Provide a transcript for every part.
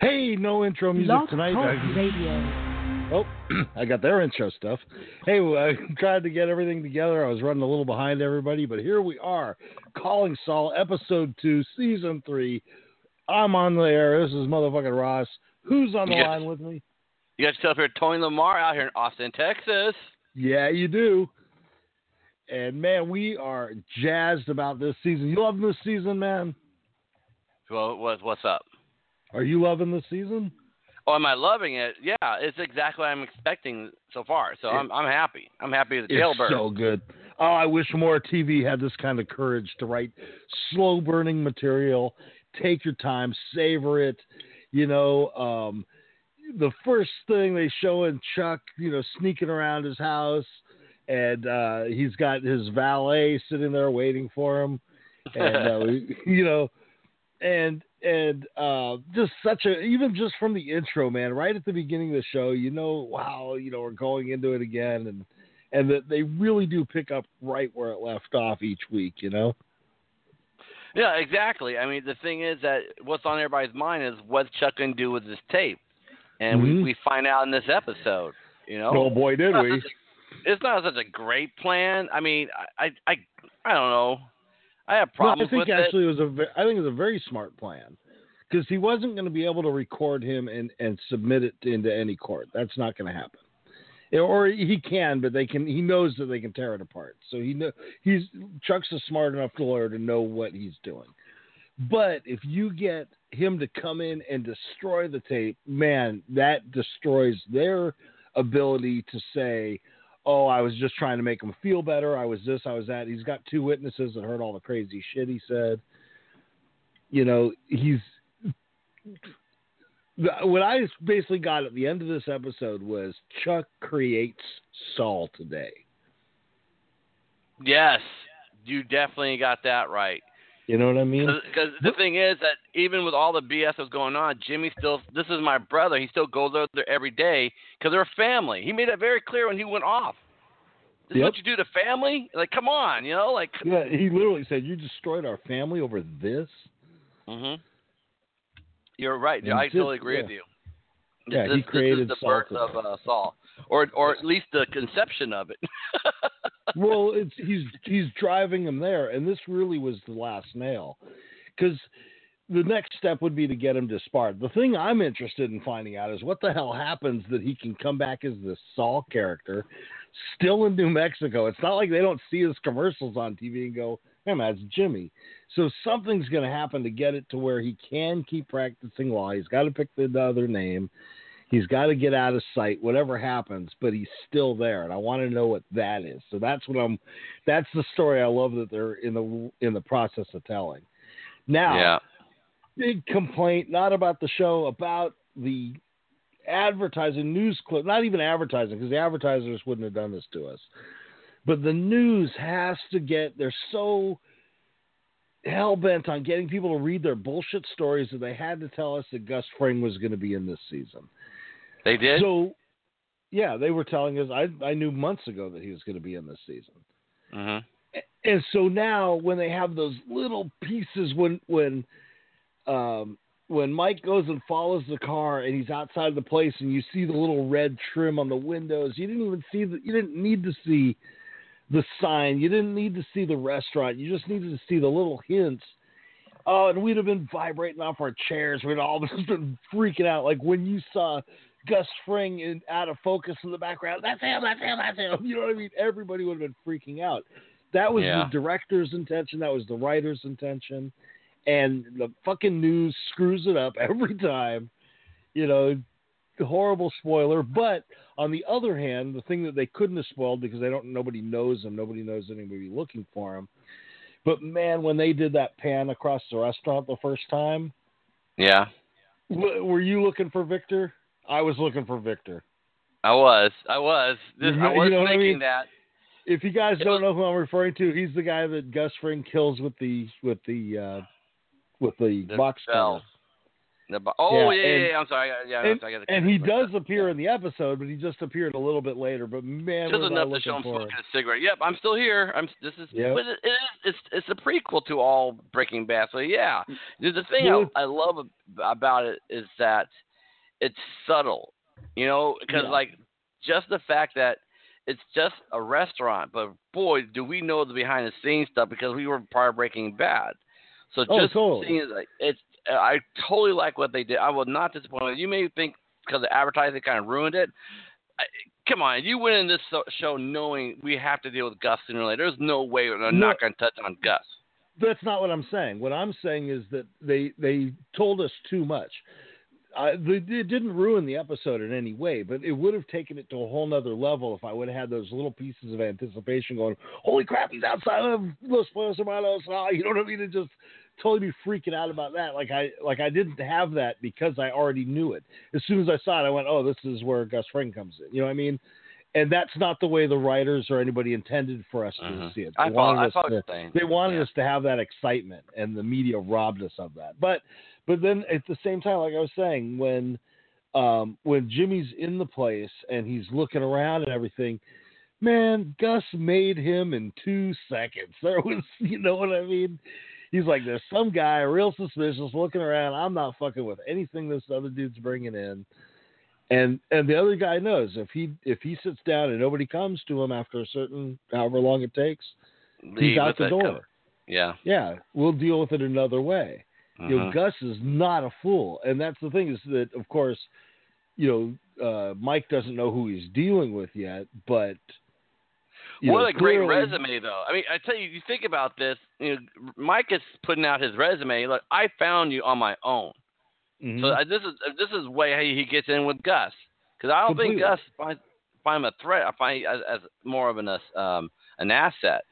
Hey, no intro music Blog tonight. Talk I- Radio. Oh, I got their intro stuff. Hey, I tried to get everything together. I was running a little behind everybody, but here we are, calling Saul, episode two, season three. I'm on the air. This is motherfucking Ross. Who's on the Yes. line with me? You got yourself here, Tony Lamar, out here in Austin, Texas. Yeah, you do. And man, we are jazzed about this season. You love this season, man? Well, what, what's up? Are you loving the season? Oh, am I loving it? Yeah, it's exactly what I'm expecting so far. So I'm I'm happy. I'm happy as a It's so good. Oh, I wish more TV had this kind of courage to write slow burning material. Take your time, savor it. You know, um, the first thing they show in Chuck, you know, sneaking around his house, and uh, he's got his valet sitting there waiting for him, and uh, you know, and and uh, just such a even just from the intro, man, right at the beginning of the show, you know, wow, you know, we're going into it again, and and that they really do pick up right where it left off each week, you know. yeah, exactly. I mean, the thing is that what's on everybody's mind is what's Chuck gonna do with this tape, and Mhm. we we find out in this episode. You know, Oh boy, did we! It's not such a great plan. I mean, I I I, I don't know. I have No, I think with actually it was a ve- I think it was a very smart plan because he wasn't going to be able to record him and and submit it into any court. That's not going to happen. Or he can, but they can. He knows that they can tear it apart. So he know he's Chuck's a smart enough lawyer to know what he's doing. But if you get him to come in and destroy the tape, man, that destroys their ability to say, "Oh, I was just trying to make him feel better. I was this, I was that." He's got two witnesses that heard all the crazy shit he said. You know, he's what I basically got at the end of this episode was Chuck creates Saul today. yes, you definitely got that right. You know what I mean? Because the thing is that even with all the BS that's going on, Jimmy still, this is my brother. He still goes over there every day because they're a family. He made that very clear when he went off. This is what you do to family? Like, come on, you know? Like, Yeah, he literally said, "You destroyed our family over this." Mm-hmm. you're right. And I just- totally agree yeah. with you. Yeah, this, he created this is the Saul birth of uh, Saul, or or at least the conception of it. well, it's he's he's driving him there, and this really was the last nail, because the next step would be to get him to disbarred. The thing I'm interested in finding out is what the hell happens that he can come back as this Saul character, still in New Mexico. It's not like they don't see his commercials on TV and go, "Hey, man, it's Jimmy." So something's going to happen to get it to where he can keep practicing law. He's got to pick the other name. He's got to get out of sight, whatever happens, but he's still there, and I want to know what that is. So that's what I'm. That's the story I love that they're in the in the process of telling. Now, yeah. big complaint, not about the show, about the advertising news clip. Not even advertising, because the advertisers wouldn't have done this to us. But the news has to get. They're so hell bent on getting people to read their bullshit stories that they had to tell us that Gus Fring was going to be in this season. They did. So, yeah, they were telling us. I I knew months ago that he was going to be in this season. hmm And so now, when they have those little pieces, when when um, when Mike goes and follows the car and he's outside the place, and you see the little red trim on the windows, you didn't even see the. You didn't need to see the sign. You didn't need to see the restaurant. You just needed to see the little hints. Oh, and we'd have been vibrating off our chairs. We'd all just been freaking out. Like when you saw Gus Fring in, out of focus in the background. That's him. That's him. That's him. You know what I mean? Everybody would have been freaking out. That was Yeah. the director's intention. That was the writer's intention. And the fucking news screws it up every time. You know, horrible spoiler. But on the other hand, the thing that they couldn't have spoiled because they don't, nobody knows him. Nobody knows anybody looking for him. But man, when they did that pan across the restaurant the first time, Yeah. w- were you looking for Victor? I was looking for Victor. I was. I was. This, You I was you know what I thinking mean? that. If you guys It don't was- know who I'm referring to, he's the guy that Gus Fring kills with the with the uh, with the, The box bells. The, oh Yeah, yeah, and- yeah, I'm sorry. Yeah, and, I got and he does appear in the episode, but he just appeared a little bit later. But man, just enough to show him smoking a cigarette. Yep, I'm still here. I'm. This is. Yep. But it, it. It's it's a prequel to all Breaking Bad. So yeah, the, thing I, I love about it is that it's subtle. You know, because Yeah. like just the fact that it's just a restaurant, but boy, do we know the behind the scenes stuff because we were part of Breaking Bad. So Oh, just totally. seeing it, like it's. I totally like what they did. I was not disappointed. You may think because the advertising kind of ruined it. I, come on, you went in this show knowing we have to deal with Gus sooner or later. There's no way they're No. not going to touch on Gus. That's not what I'm saying. What I'm saying is that they they told us too much. Uh, it didn't ruin the episode in any way, but it would have taken it to a whole nother level if I would have had those little pieces of anticipation going, "Holy crap, he's outside of Los Pollos Hermanos!" Oh, you know what I mean? It just totally be freaking out about that. Like I like I didn't have that because I already knew it. As soon as I saw it, I went, "Oh, this is where Gus Fring comes in." You know what I mean? And that's not the way the writers or anybody intended for us to Mhm. see it. They I wanted I us to- what you're saying. they wanted Yeah. us to have that excitement, and the media robbed us of that. But but then at the same time, like I was saying, when um, when Jimmy's in the place and he's looking around and everything, man, Gus made him in two seconds. There was, you know what I mean? He's like, there's some guy real suspicious looking around. I'm not fucking with anything this other dude's bringing in. And and the other guy knows if he if he sits down and nobody comes to him after a certain however long it takes, he's out the door. Yeah. Yeah, we'll deal with it another way. You know, Mhm. Gus is not a fool, and that's the thing is that, of course, you know, uh, Mike doesn't know who he's dealing with yet, but you what know, a great resume, though. I mean, I tell you, you think about this. You know, Mike is putting out his resume. Like, I found you on my own. Mhm. So uh, this is this is way how he gets in with Gus. Because I don't Completely. think Gus finds find him a threat. I find as, as more of an uh, um, an asset.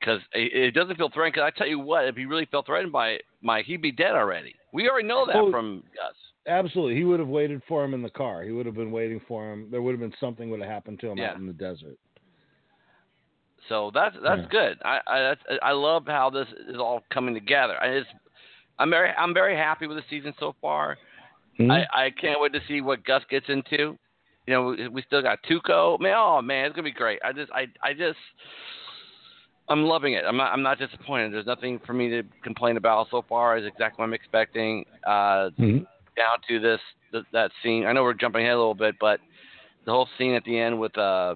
Because it, it doesn't feel threatened. Because I tell you what, if he really felt threatened by Mike, he'd be dead already. We already know that Oh, from Gus. Absolutely, he would have waited for him in the car. He would have been waiting for him. There would have been something would have happened to him Yeah. out in the desert. So that's that's Yeah. good. I I, that's, I love how this is all coming together. I just I'm very I'm very happy with the season so far. Mhm. I, I can't wait to see what Gus gets into. You know, we, we still got Tuco. Man, oh man, it's gonna be great. I just I I just I'm loving it. I'm not I'm not disappointed. There's nothing for me to complain about so far. Is exactly what I'm expecting. Uh, Mhm. down to this th- that scene. I know we're jumping ahead a little bit, but the whole scene at the end with uh,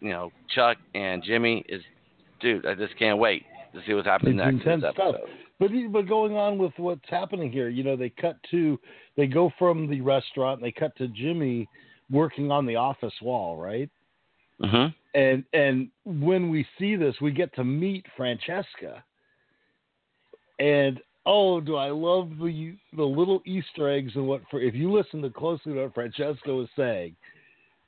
you know, Chuck and Jimmy is, dude. I just can't wait to see what's happening It's next intense stuff. But but going on with what's happening here, you know, they cut to they go from the restaurant, and they cut to Jimmy working on the office wall, right? Mhm. And and when we see this, we get to meet Francesca, and oh, do I love the the little Easter eggs and what for if you listen to closely to what Francesca was saying.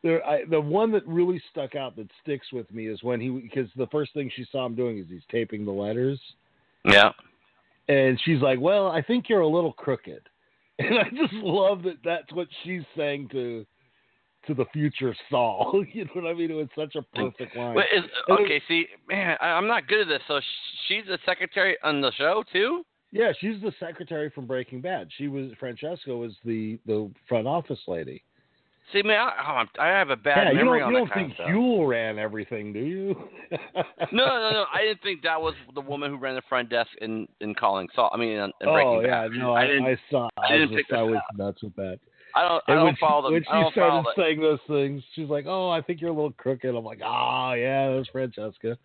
There, I, the one that really stuck out that sticks with me is when he because the first thing she saw him doing is he's taping the letters, Yeah. and she's like, "Well, I think you're a little crooked," and I just love that that's what she's saying to to the future Saul. you know what I mean? It was such a perfect line. Wait, is, okay, see, man, I, I'm not good at this. So she's the secretary on the show too. Yeah, she's the secretary from Breaking Bad. She was Francesca was the the front office lady. See, man, I, oh, I'm- I have a bad yeah, you memory don't on you don't think. Huell ran everything, do you? No, no, no. I didn't think that was the woman who ran the front desk in in Calling Saul. I mean, in, in oh, Breaking oh yeah, no, I I, didn't. I saw. I I, didn't was pick just, I was nuts with that. I don't. I And don't when follow she, when she started saying those things, she's like, "Oh, I think you're a little crooked." I'm like, "Oh yeah, that's Francesca."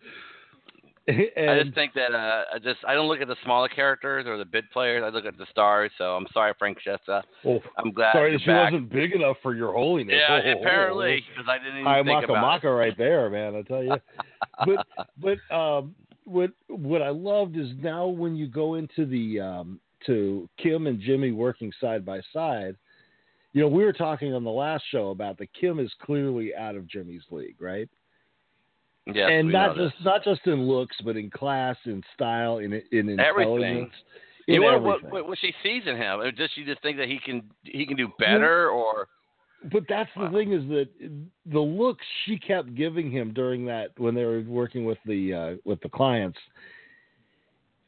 and I just think that uh, I just I don't look at the smaller characters or the bid players. I look at the stars. So I'm sorry, Frank Jessa. oh, I'm glad sorry she back. wasn't big enough for your holiness. Yeah, Oh, oh, oh, apparently, because I didn't even Hi, think maka about maka right there, man. I tell you. but but um, what what I loved is now when you go into the um, to Kim and Jimmy working side by side. You know, we were talking on the last show about that Kim is clearly out of Jimmy's league, right? Yes, and not just not just in looks, but in class, in style, in in Everything. intelligence, in You know everything. what, what? She sees in him? Or does she just think that he can he can do better, or But that's the thing is that the looks she kept giving him during that when they were working with the uh, with the clients,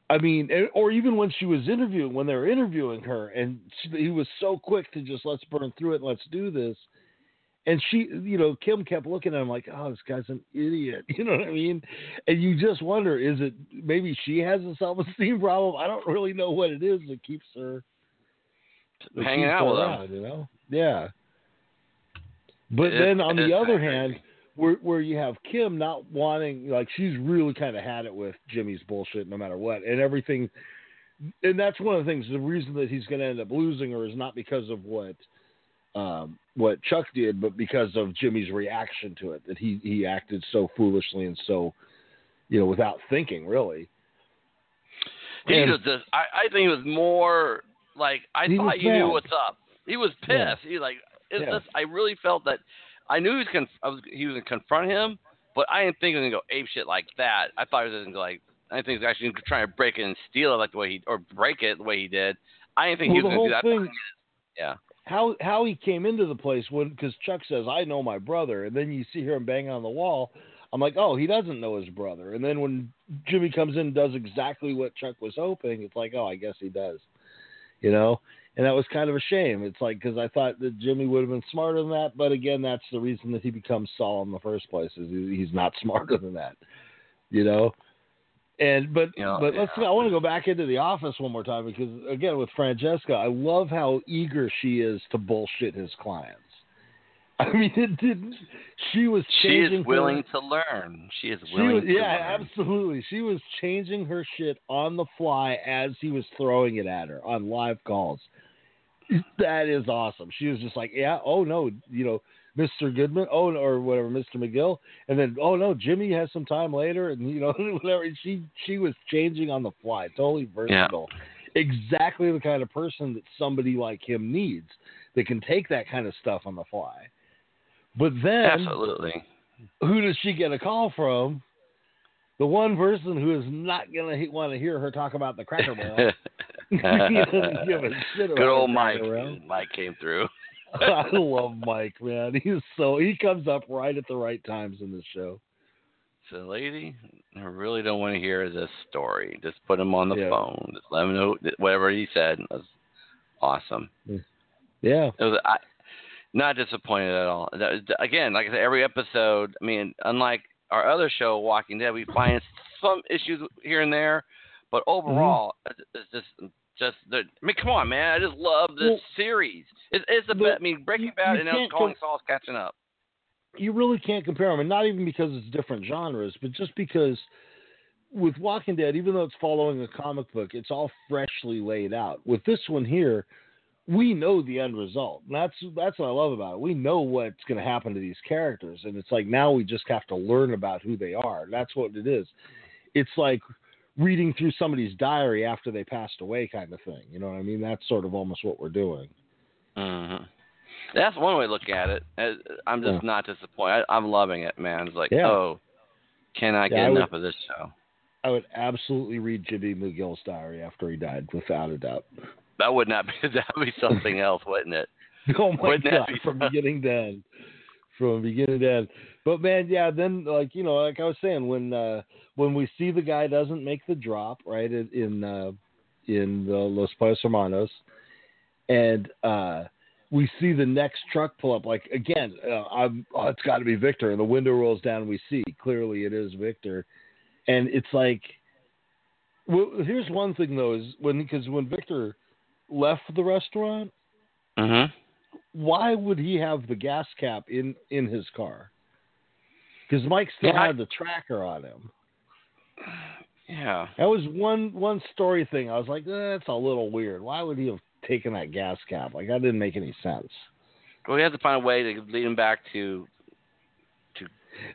I mean, or even when she was interviewing, when they were interviewing her, and she, he was so quick to just let's burn through it, and let's do this. And she, you know, Kim kept looking at him like, "Oh, this guy's an idiot." You know what I mean? And you just wonder, is it maybe she has a self-esteem problem? I don't really know what it is that keeps her that hanging keeps out her with around, him. You know? Yeah. But It- then on the other hand, where where you have Kim not wanting, like she's really kind of had it with Jimmy's bullshit, no matter what, and everything. And that's one of the things. The reason that he's going to end up losing her is not because of what um, what Chuck did, but because of Jimmy's reaction to it. That he he acted so foolishly and so, you know, without thinking really. He And- was just. I, I think it was more like I thought you knew what's up. He was pissed. Yeah. He like. Yeah. just, I really felt that. I knew he was, conf- I was he was gonna confront him, but I didn't think he was gonna go ape shit like that. I thought he was gonna go like. I think he was actually gonna try to break it and steal it like the way he or break it the way he did. I didn't think Well, he was gonna do that. thing- Yeah. how how he came into the place when because Chuck says I know my brother, and then you see him bang on the wall. I'm like, oh, he doesn't know his brother. And then when Jimmy comes in and does exactly what Chuck was hoping, it's like, oh, I guess he does. You know, and that was kind of a shame. It's like because I thought that Jimmy would have been smarter than that, but again, that's the reason that he becomes Saul in the first place is he's not smarter than that. You know. And but You know, but let's. I want to go back into the office one more time because again with Francesca, I love how eager she is to bullshit his clients. I mean, it didn't. She was She is willing Her, to learn. She is she willing was, to yeah, learn. absolutely. She was changing her shit on the fly as he was throwing it at her on live calls. That is awesome. She was just like, yeah, oh no, you know, Mr. Goodman, oh or whatever, Mr. McGill, and then oh no, Jimmy has some time later, and you know whatever. She she was changing on the fly, totally versatile. Exactly the kind of person that somebody like him needs that can take that kind of stuff on the fly. But then Absolutely. who does she get a call from? The one person who is not going to want to hear her talk about the Cracker Barrel. he doesn't give a shit about Good old Mike. Barrel. Mike came through. I love Mike, man. He's so he comes up right at the right times in the show. So, lady, I really don't want to hear this story. Just put him on the Yeah. phone. Just let him know whatever he said was awesome. Yeah, It was I, not disappointed at all. Again, like I said, every episode. I mean, unlike our other show, Walking Dead, we find some issues here and there, but overall, Mm-hmm. it's just just the. I mean, come on, man! I just love this Well, series. It's it's the best. I mean, Breaking Bad and now Calling Saul's catching up. you really can't compare them, and not even because it's different genres, but just because with Walking Dead, even though it's following a comic book, it's all freshly laid out. With this one here, we know the end result. And that's that's what I love about it. We know what's going to happen to these characters, and it's like now we just have to learn about who they are. That's what it is. It's like reading through somebody's diary after they passed away, kind of thing. You know what I mean? That's sort of almost what we're doing. hmm That's one way to look at it. Uh, I'm just Yeah. not disappointed. I, I'm loving it, man. It's like, Yeah. oh, can I get Yeah, I would- enough of this show? I would absolutely read Jimmy McGill's diary after he died, without a doubt. That would not be. That would be something else, wouldn't it? Oh my Wouldn't god, from fun? beginning to end. From beginning to end. But man, yeah, then like you know, like I was saying, when uh when we see the guy doesn't make the drop, right, in in, uh in the Los Pollos Hermanos, and uh we see the next truck pull up, like again, uh, I'm, oh, it's got to be Victor, and the window rolls down, and we see clearly it is Victor, and it's like, well, here's one thing though, is when because when Victor left the restaurant, Mm-hmm. why would he have the gas cap in in his car? Because Mike still Yeah, I- had the tracker on him. Yeah. That was one one story thing. I was like, eh, that's a little weird. Why would he have taken that gas cap? Like that didn't make any sense. Well, we have to find a way to lead him back to. To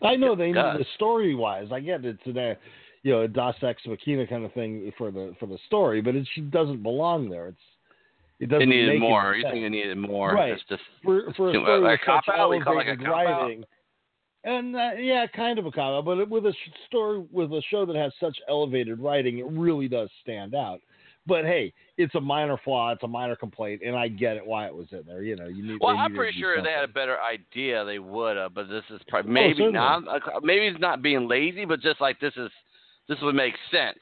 I know they need the story wise. I get it's a you know a Deus Ex Machina kind of thing for the for the story, but it she doesn't belong there. It's it It doesn't needed make more. You think it needed more? Right. It's just for for story a cop out? We call like a cop out? writing. And uh, yeah, kind of a cop out, but with a story with a show that has such elevated writing, it really does stand out. But hey, it's a minor flaw, it's a minor complaint, and I get it why it was in there. You know, you need. Well, I'm pretty sure if they had a better idea, they would have. But this is probably maybe certainly. not. Maybe it's not being lazy, but just like this is, this would make sense.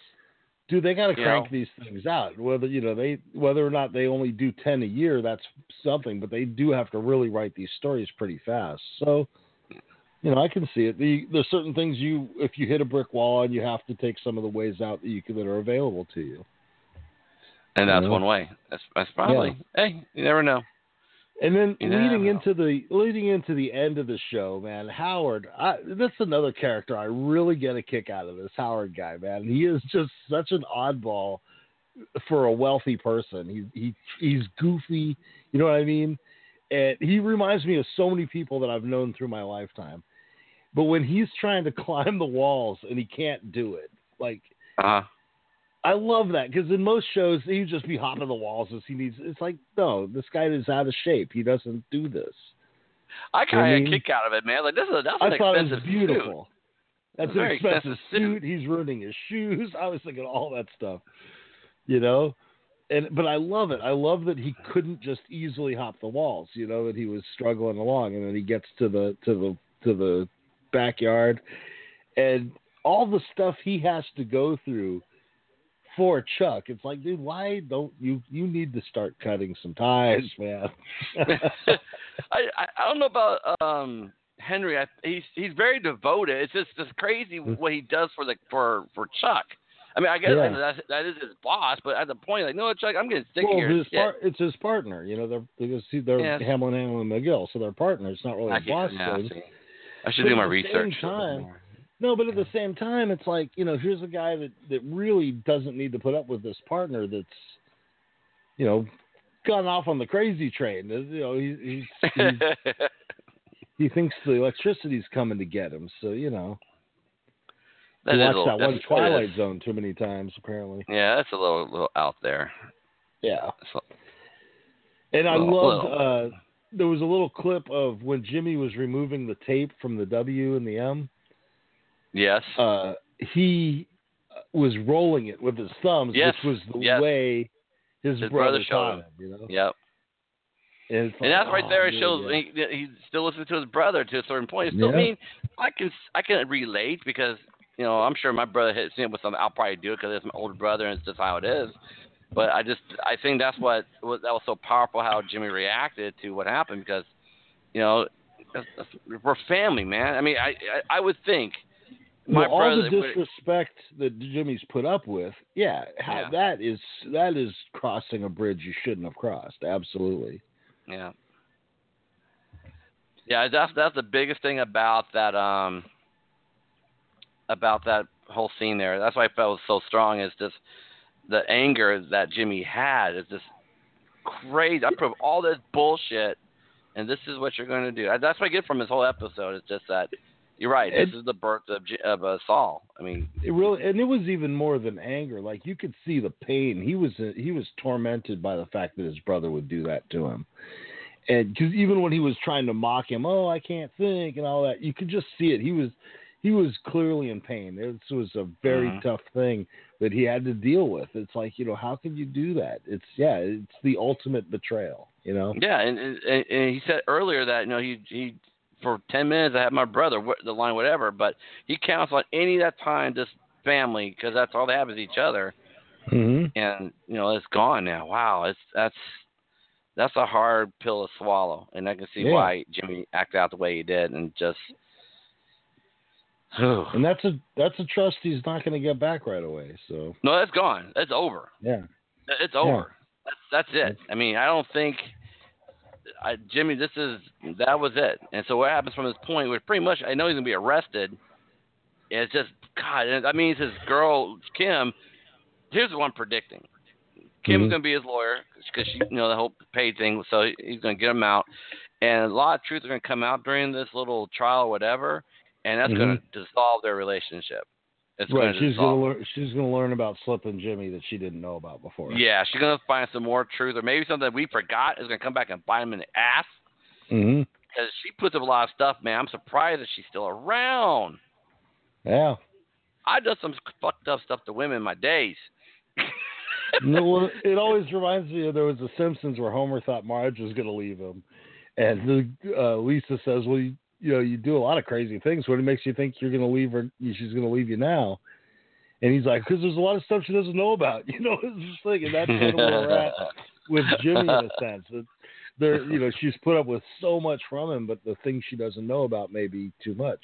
Dude, they got to You crank know? these things out. Whether you know they whether or not they only do ten a year, that's something. But they do have to really write these stories pretty fast. So, you know, I can see it. The, there's certain things you if you hit a brick wall and you have to take some of the ways out that you can, that are available to you. And that's Yeah. one way. That's that's probably. Hey, you never know. And then never leading into the leading into the end of the show, man, Howard, I, that's another character I really get a kick out of. This Howard guy, man, he is just such an oddball for a wealthy person. He he he's goofy, you know what I mean? And he reminds me of so many people that I've known through my lifetime. But when he's trying to climb the walls and he can't do it, like Uh huh. I love that because in most shows he would just be hopping the walls as he needs. It's like no, this guy is out of shape. He doesn't do this. I kind of I a mean- kick out of it, man. Like this is that's an I thought it expensive was beautiful. That's a an very expensive expensive suit. suit. He's ruining his shoes. I was thinking all that stuff, you know. And but I love it. I love that he couldn't just easily hop the walls. You know that he was struggling along, and then he gets to the to the to the backyard, and all the stuff he has to go through for Chuck. It's like, dude, why don't you? You need to start cutting some ties, man. I, I don't know about um Henry. I, he's he's very devoted. It's just just crazy what he does for the for for Chuck. I mean, I guess. Yeah. that's, that is his boss, but at the point, like, no, Chuck, I'm getting sick well, of your his par- it's his partner. You know, they're because see, they're Yes. Hamlin, Hamlin, and McGill, so they're partners. It's not really I a boss yeah. I should But do my research. same a little bit time-. No, but at the same time, it's like you know, here's a guy that that really doesn't need to put up with this partner that's, you know, gone off on the crazy train. You know, he he's, he's, he thinks the electricity's coming to get him. So you know, That he watched little- that one Twilight Zone too many times, apparently. Yeah, that's a little little out there. Yeah. So- And I Well, loved well. uh there was a little clip of when Jimmy was removing the tape from the W and the M. yes. Uh he was rolling it with his thumbs, Yes, which was the yes. way his, His brother brother showed him. him, you know. Yep. And, it's And that's right oh, there. It shows yeah. he, he still listens to his brother to a certain point. Yeah. I mean, I can I can relate because you know I'm sure my brother hits me with something. I'll probably do it because it's my older brother and it's just how it is. But I just I think that's what, what that was so powerful how Jimmy reacted to what happened because you know that's, that's, we're family, man. I mean, I I, I would think my well, all the disrespect that Jimmy's put up with, yeah, Yeah. that is that is crossing a bridge you shouldn't have crossed. Absolutely. Yeah. Yeah, that's that's the biggest thing about that um about that whole scene there. That's why I felt so strong is just the anger that Jimmy had is just crazy. I put all this bullshit and this is what you're going to do. That's what I get from this whole episode. It's just that you're right. This is the birth of of uh, Saul. I mean, It really, and it was even more than anger. Like you could see the pain. He was he was tormented by the fact that his brother would do that to him, and because even when he was trying to mock him, oh, I can't think and all that, you could just see it. He was he was clearly in pain. This was a very Mhm. tough thing that he had to deal with. It's like you know, how can you do that? It's yeah, it's the ultimate betrayal. You know. Yeah, and, and and he said earlier that you know he he for ten minutes I had my brother the line whatever, but he counts on any of that time just family because that's all they have is each other, Mm-hmm. and you know it's gone now. Wow, it's that's that's a hard pill to swallow, and I can see Yeah. why Jimmy acted out the way he did, and just. And that's a that's a trust he's not going to get back right away. So no, that's gone. That's over. yeah. It's over. That's that's it. I mean, I don't think I, Jimmy. This is that was it. And so what happens from this point? Was pretty much. I know he's gonna be arrested. It's just God. and That means his girl Kim. Here's what I'm predicting. Kim's Mhm. gonna be his lawyer because she, you know, the whole paid thing. So he's gonna get him out, and a lot of truth are gonna come out during this little trial or whatever, and that's gonna dissolve their relationship. It's Mm-hmm. Right, gonna she's gonna learn. She's gonna learn about Slippin' Jimmy that she didn't know about before. Yeah, she's gonna find some more truth, or maybe something that we forgot is gonna come back and bite him in the ass. hmm Because she puts up a lot of stuff, man. I'm surprised that she's still around. Yeah. I done some fucked up stuff to women in my days. no, it always reminds me of there was The Simpsons where Homer thought Marge was gonna leave him, and the, uh, Lisa says, "Well, you, you know, you do a lot of crazy things. What makes you think you're gonna leave her? She's gonna leave you now?" And he's like, because there's a lot of stuff she doesn't know about. You know, it's just like, and that's kind of where we're at with Jimmy in a sense. That there, you know, she's put up with so much from him, but the things she doesn't know about may be too much.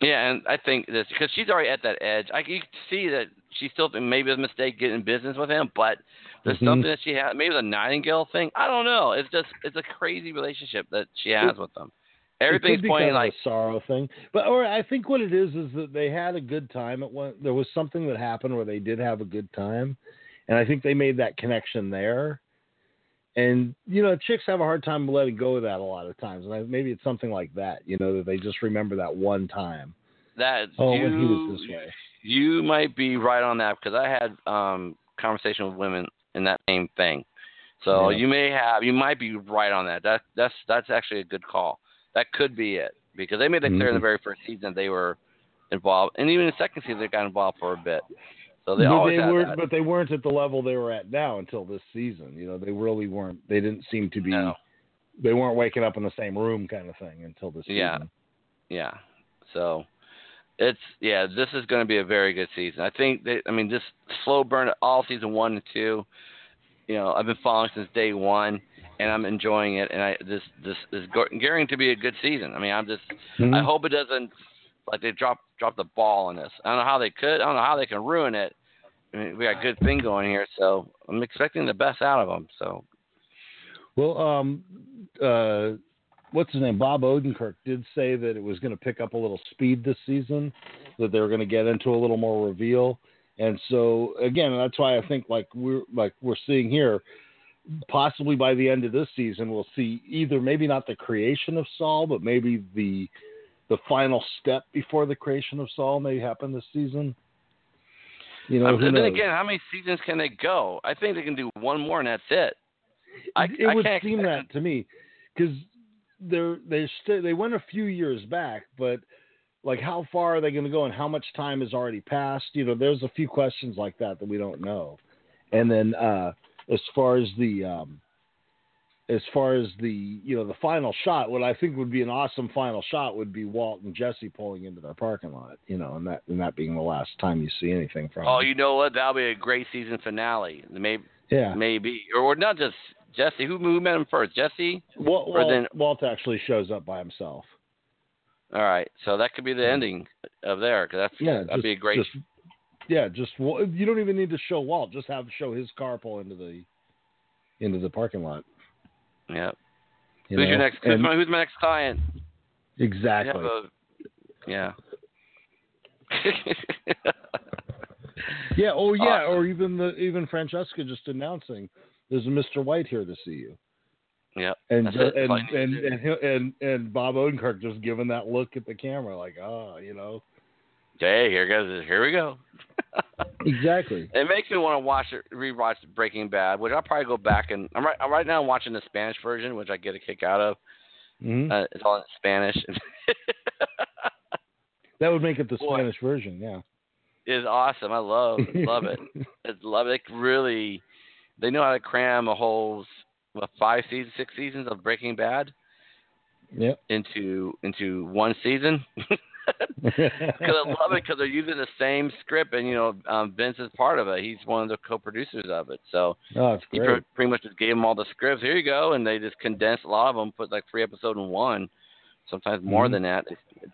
Yeah, and I think this because she's already at that edge. I can see that she still maybe a mistake getting business with him, but there's Mhm. something that she has. Maybe the Nightingale thing. I don't know. It's just it's a crazy relationship that she has with them. Everything's it pointing like a sorrow thing, but or I think what it is is that they had a good time at one. There was something that happened where they did have a good time, and I think they made that connection there. And you know, chicks have a hard time letting go of that a lot of times, and I, maybe it's something like that. You know, that they just remember that one time. that. Oh, you, when he was this way. You might be right on that because I had um conversation with women in that same thing. So Yeah. you may have you might be right on that. That that's that's actually a good call. That could be it because they made it clear in the Mhm. very first season they were involved, and even in the second season they got involved for a bit. So they but always they had weren't, that. but they weren't at the level they were at now until this season. You know, they really weren't. They didn't seem to be. No. They weren't waking up in the same room, kind of thing, until this Yeah. season. Yeah. yeah. So it's yeah, this is going to be a very good season. I think that I mean this slow burn all season 1 and 2. You know, I've been following since day 1 and I'm enjoying it and I this this is guaranteed to be a good season. I mean, I'm just I Mhm. hope it doesn't like they drop drop the ball on this. I don't know how they could. I don't know how they can ruin it. I mean, we got a good thing going here, so I'm expecting the best out of them. So Well, um, uh, what's his name? Bob Odenkirk did say that it was going to pick up a little speed this season, that they were going to get into a little more reveal, and so again, that's why I think like we're like we're seeing here, possibly by the end of this season, we'll see either maybe not the creation of Saul, but maybe the the final step before the creation of Saul may happen this season. You know, Um, and then knows? again, how many seasons can they go? I think they can do one more and that's it. I, it I would can't seem that to me because they're they st- they went a few years back, but like how far are they going to go and how much time has already passed? You know, there's a few questions like that that we don't know. And then uh, as far as the um, as far as the you know the final shot, what I think would be an awesome final shot would be Walt and Jesse pulling into their parking lot. You know, and that and that being the last time you see anything from. Oh, them. you know what? That'll be a great season finale. Maybe, yeah. maybe, or not just Jesse. Who, who met him first? Jesse. Walt, or Walt, then- Walt actually shows up by himself. All right, so that could be the ending of there. Cause that's Yeah, that'd just, be a great. Just, yeah, just you don't even need to show Walt. Just have show his car pull into the into the parking lot. yeah. you Who's your next? Who's And- my, who's my next client? Exactly. a- yeah. Yeah. Oh, yeah. Awesome. Or even the even Francesca just announcing there's a Mr. White here to see you, yeah. and uh, and, That's all you and, and and and Bob Odenkirk just giving that look at the camera like, oh, you know. Hey, here goes. Here we go. Exactly. It makes me want to watch it, rewatch Breaking Bad, which I'll probably go back and I'm right. I'm right now watching the Spanish version, which I get a kick out of. hmm Uh, it's all in Spanish. That would make it the Boy. Spanish version. Yeah. it's awesome. I love love it. I love it. Really, they know how to cram a whole what, five seasons, six seasons of Breaking Bad yep. into into one season. Because I love it because they're using the same script, and you know um, Vince is part of it. He's one of the co-producers of it, so oh, he pre- pretty much just gave them all the scripts. Here you go, and they just condensed a lot of them, put like three episodes in one, sometimes more Mhm. than that.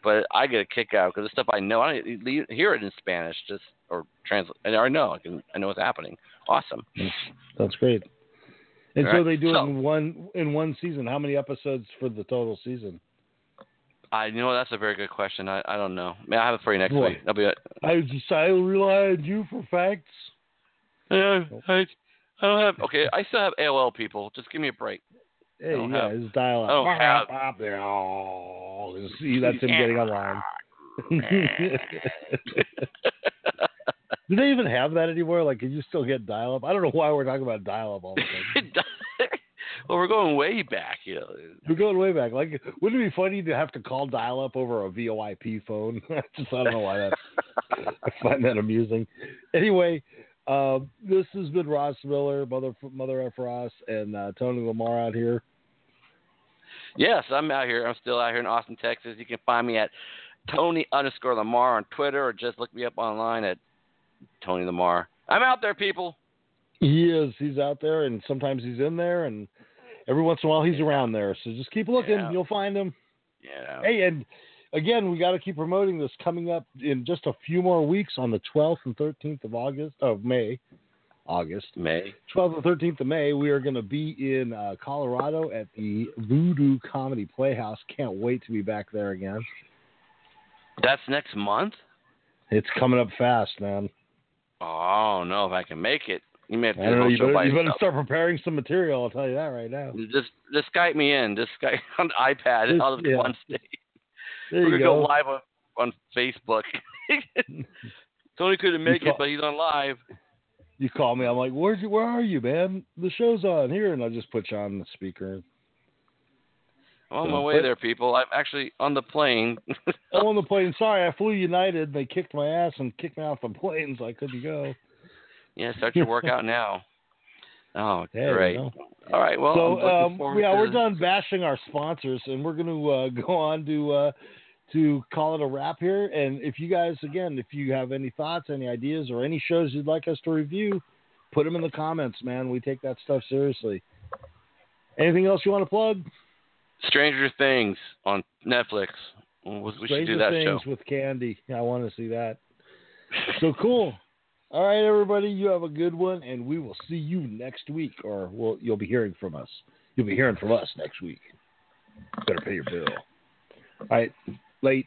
But I get a kick out because the stuff I know, I don't hear it in Spanish, just or translate. I already know. I can. I know what's happening. Awesome. That's great. And All so right. they do it in one in one season. How many episodes for the total season? I know that's a very good question. I, I don't know. May I have it for you next Boy. week? That'll be it. I just I rely on you for facts. Yeah, I, I don't have. Okay, I still have AOL people. Just give me a break. Hey, yeah, have- his dial up. I don't have- Up there. Oh, see, that's him getting online. Do they even have that anymore? Like, can you still get dial up? I don't know why we're talking about dial up all a sudden. well, we're going way back, you know. We're going way back. Like, wouldn't it be funny to have to call dial up over a VoIP phone? I just I don't know why that. I find that amusing. Anyway, uh, this has been Ross Miller, Mother Mother F Ross, and uh, Tony Lamar out here. Yes, I'm out here. I'm still out here in Austin, Texas. You can find me at Tony underscore Lamar on Twitter, or just look me up online at Tony Lamar. I'm out there, people. He is. He's out there, and sometimes he's in there, and every once in a while he's around there. So just keep looking. Yeah. You'll find him. Yeah. Hey, and again, we got to keep promoting this coming up in just a few more weeks on the 12th and 13th of August of May. August. May. 12th and 13th of May, we are going to be in uh, Colorado at the Voodoo Comedy Playhouse. Can't wait to be back there again. That's next month. It's coming up fast, man. Oh, I don't know if I can make it. You may have to I do don't know. You better, you better start preparing some material. I'll tell you that right now. Just just Skype me in. Just Skype on iPad. Just- I'll yeah. on stage. There We're you gonna go. go live on, on Facebook. Tony couldn't make You it, but he's on live. You call me. I'm like, where's you? Where are you, man? The show's on here, and I just put you on the speaker. I'm on So, my way but- there, people. I'm actually on the plane. I'm on the plane. Sorry, I flew United. They kicked my ass and kicked me off the plane, so I couldn't go. Yeah, start your workout now. Oh, There great. All right. Well, so um, yeah, to we're done bashing our sponsors, and we're going to uh, go on to uh, to call it a wrap here. And if you guys, again, if you have any thoughts, any ideas, or any shows you'd like us to review, put them in the comments, man. We take that stuff seriously. Anything else you want to plug? Stranger Things on Netflix. We we should do that Things show. with Candy. I want to see that. So cool. All right, everybody, you have a good one, and we will see you next week, or well, you'll be hearing from us. You'll be hearing from us next week. Better pay your bill. All right, late.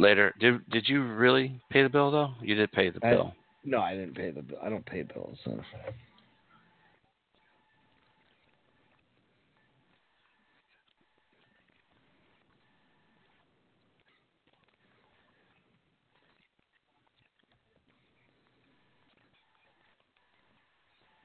Later. Did Did you really pay the bill though? You did pay the I- bill. No, I didn't pay the bill. I don't pay bills. So.